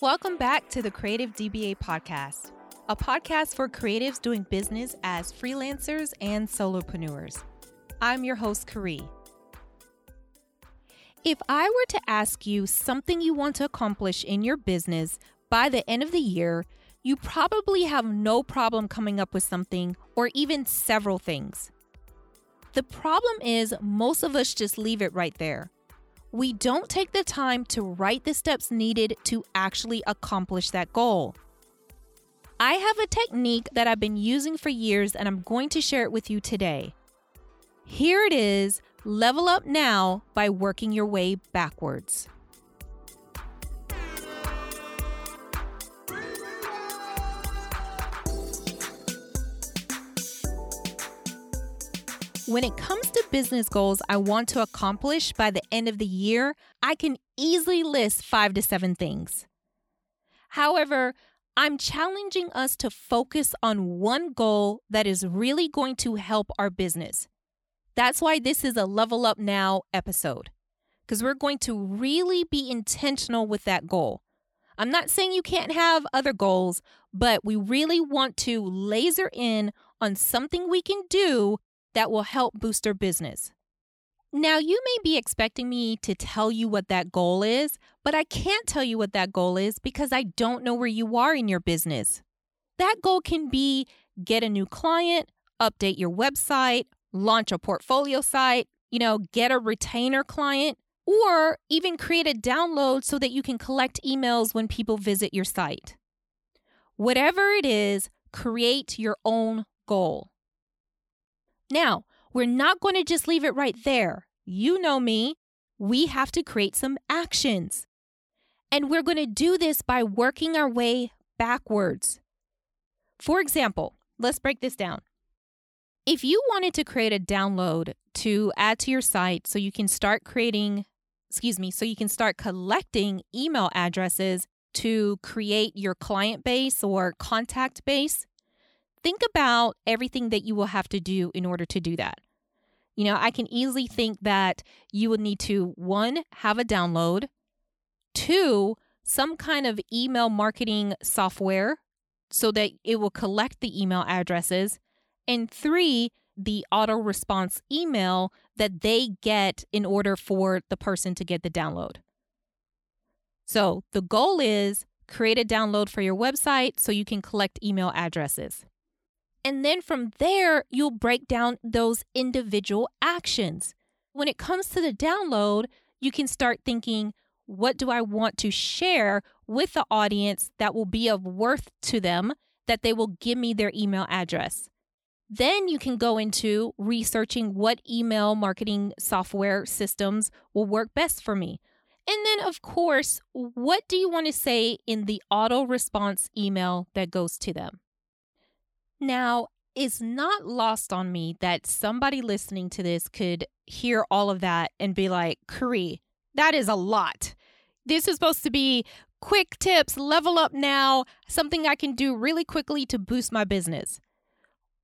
Welcome back to the Creative DBA podcast, a podcast for creatives doing business as freelancers and solopreneurs. I'm your host, Karee. If I were to ask you something you want to accomplish in your business by the end of the year, you probably have no problem coming up with something or even several things. The problem is, most of us just leave it right there we don't take the time to write the steps needed to actually accomplish that goal. I have a technique that I've been using for years and I'm going to share it with you today. Here it is level up now by working your way backwards. When it comes to business goals I want to accomplish by the end of the year, I can easily list five to seven things. However, I'm challenging us to focus on one goal that is really going to help our business. That's why this is a Level Up Now episode, because we're going to really be intentional with that goal. I'm not saying you can't have other goals, but we really want to laser in on something we can do that will help boost their business. Now, you may be expecting me to tell you what that goal is, but I can't tell you what that goal is because I don't know where you are in your business. That goal can be get a new client, update your website, launch a portfolio site, you know, get a retainer client, or even create a download so that you can collect emails when people visit your site. Whatever it is, create your own goal. Now, we're not going to just leave it right there. You know me. We have to create some actions. And we're going to do this by working our way backwards. For example, let's break this down. If you wanted to create a download to add to your site so you can start creating, excuse me, so you can start collecting email addresses to create your client base or contact base, think about everything that you will have to do in order to do that. You know, I can easily think that you would need to one, have a download, two, some kind of email marketing software so that it will collect the email addresses, and three, the auto response email that they get in order for the person to get the download. So the goal is create a download for your website so you can collect email addresses. And then from there, you'll break down those individual actions. When it comes to the download, you can start thinking, what do I want to share with the audience that will be of worth to them that they will give me their email address? Then you can go into researching what email marketing software systems will work best for me. And then, of course, what do you want to say in the auto response email that goes to them? Now, it's not lost on me that somebody listening to this could hear all of that and be like, Karee, that is a lot. This is supposed to be quick tips, level up now, something I can do really quickly to boost my business.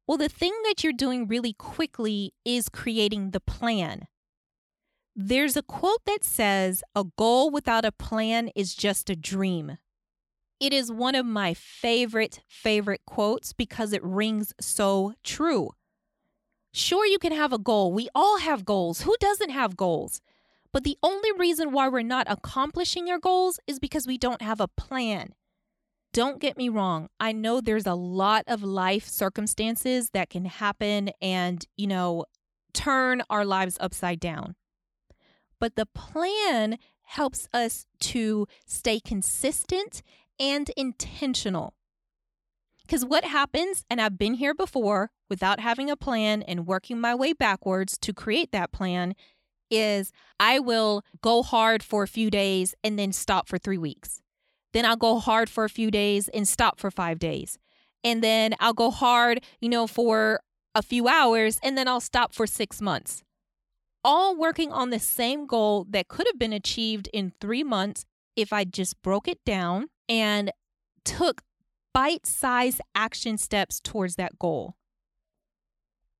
Well, the thing that you're doing really quickly is creating the plan. There's a quote that says, A goal without a plan is just a dream. It is one of my favorite, favorite quotes because it rings so true. Sure, you can have a goal. We all have goals. Who doesn't have goals? But the only reason why we're not accomplishing our goals is because we don't have a plan. Don't get me wrong. I know there's a lot of life circumstances that can happen and, you know, turn our lives upside down. But the plan helps us to stay consistent and intentional. Because what happens, and I've been here before without having a plan and working my way backwards to create that plan, is I will go hard for a few days and then stop for three weeks. Then I'll go hard for a few days and stop for five days. And then I'll go hard, you know, for a few hours and then I'll stop for six months. All working on the same goal that could have been achieved in three months if I just broke it down and took bite sized action steps towards that goal.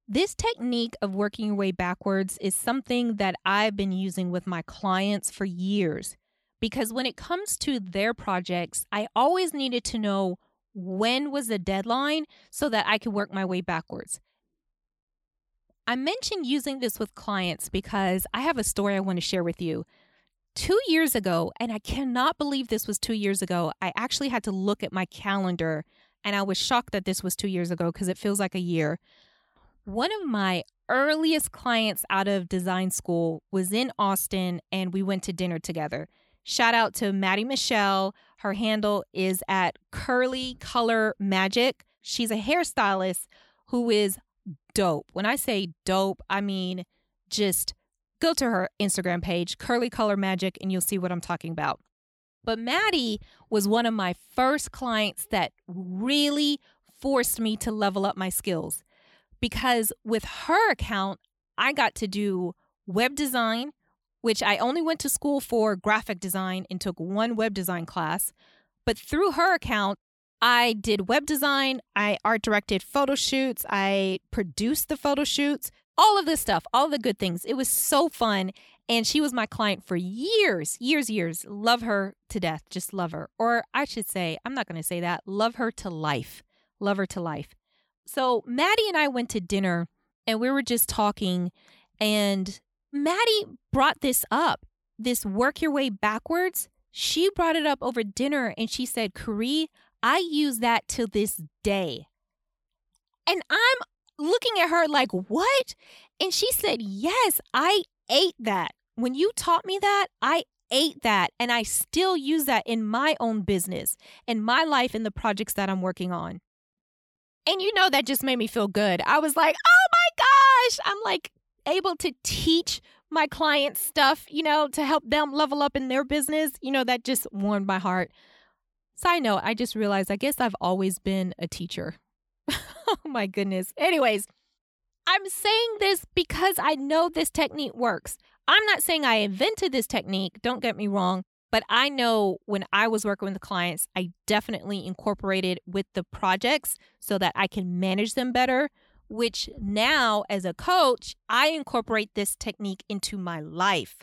This technique of working your way backwards is something that I've been using with my clients for years because when it comes to their projects, I always needed to know when was the deadline so that I could work my way backwards. I mentioned using this with clients because I have a story I want to share with you. Two years ago, and I cannot believe this was two years ago, I actually had to look at my calendar and I was shocked that this was two years ago because it feels like a year. One of my earliest clients out of design school was in Austin and we went to dinner together. Shout out to Maddie Michelle. Her handle is at Curly Color Magic. She's a hairstylist who is dope. When I say dope, I mean just go to her Instagram page, Curly Color Magic, and you'll see what I'm talking about. But Maddie was one of my first clients that really forced me to level up my skills because with her account, I got to do web design, which I only went to school for graphic design and took one web design class. But through her account, I did web design, I art directed photo shoots, I produced the photo shoots, all of this stuff, all the good things. It was so fun. And she was my client for years, years, years. Love her to death. Just love her. Or I should say, I'm not going to say that. Love her to life. Love her to life. So Maddie and I went to dinner and we were just talking. And Maddie brought this up this work your way backwards. She brought it up over dinner and she said, Karee, I use that to this day. And I'm looking at her like, what? And she said, yes, I ate that. When you taught me that, I ate that. And I still use that in my own business, in my life, in the projects that I'm working on. And you know, that just made me feel good. I was like, oh my gosh, I'm like able to teach my clients stuff, you know, to help them level up in their business. You know, that just warmed my heart. Side note, I just realized I guess I've always been a teacher. oh my goodness. Anyways, I'm saying this because I know this technique works. I'm not saying I invented this technique, don't get me wrong, but I know when I was working with clients, I definitely incorporated with the projects so that I can manage them better, which now as a coach, I incorporate this technique into my life.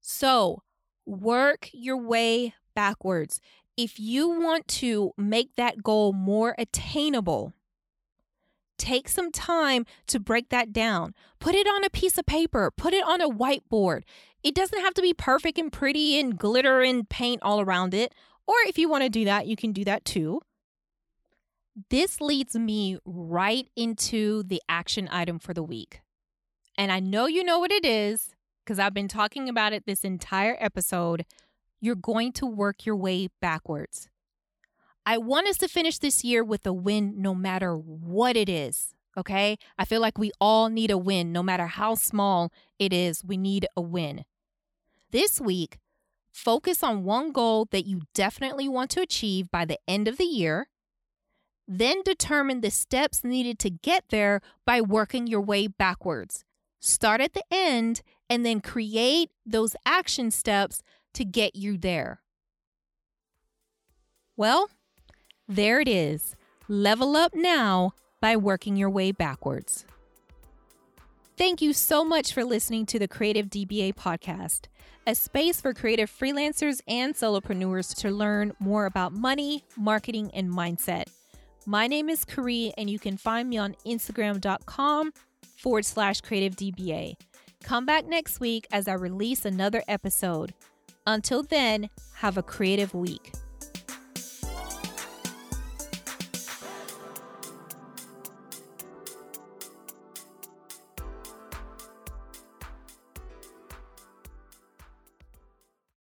So, work your way backwards if you want to make that goal more attainable, take some time to break that down. Put it on a piece of paper, put it on a whiteboard. It doesn't have to be perfect and pretty and glitter and paint all around it. Or if you want to do that, you can do that too. This leads me right into the action item for the week. And I know you know what it is because I've been talking about it this entire episode you're going to work your way backwards. I want us to finish this year with a win no matter what it is. Okay. I feel like we all need a win, no matter how small it is, we need a win. This week, focus on one goal that you definitely want to achieve by the end of the year. Then determine the steps needed to get there by working your way backwards. Start at the end and then create those action steps to get you there? Well, there it is. Level up now by working your way backwards. Thank you so much for listening to the Creative DBA podcast, a space for creative freelancers and solopreneurs to learn more about money, marketing, and mindset. My name is Karee, and you can find me on Instagram.com forward slash creative DBA. Come back next week as I release another episode. Until then, have a creative week.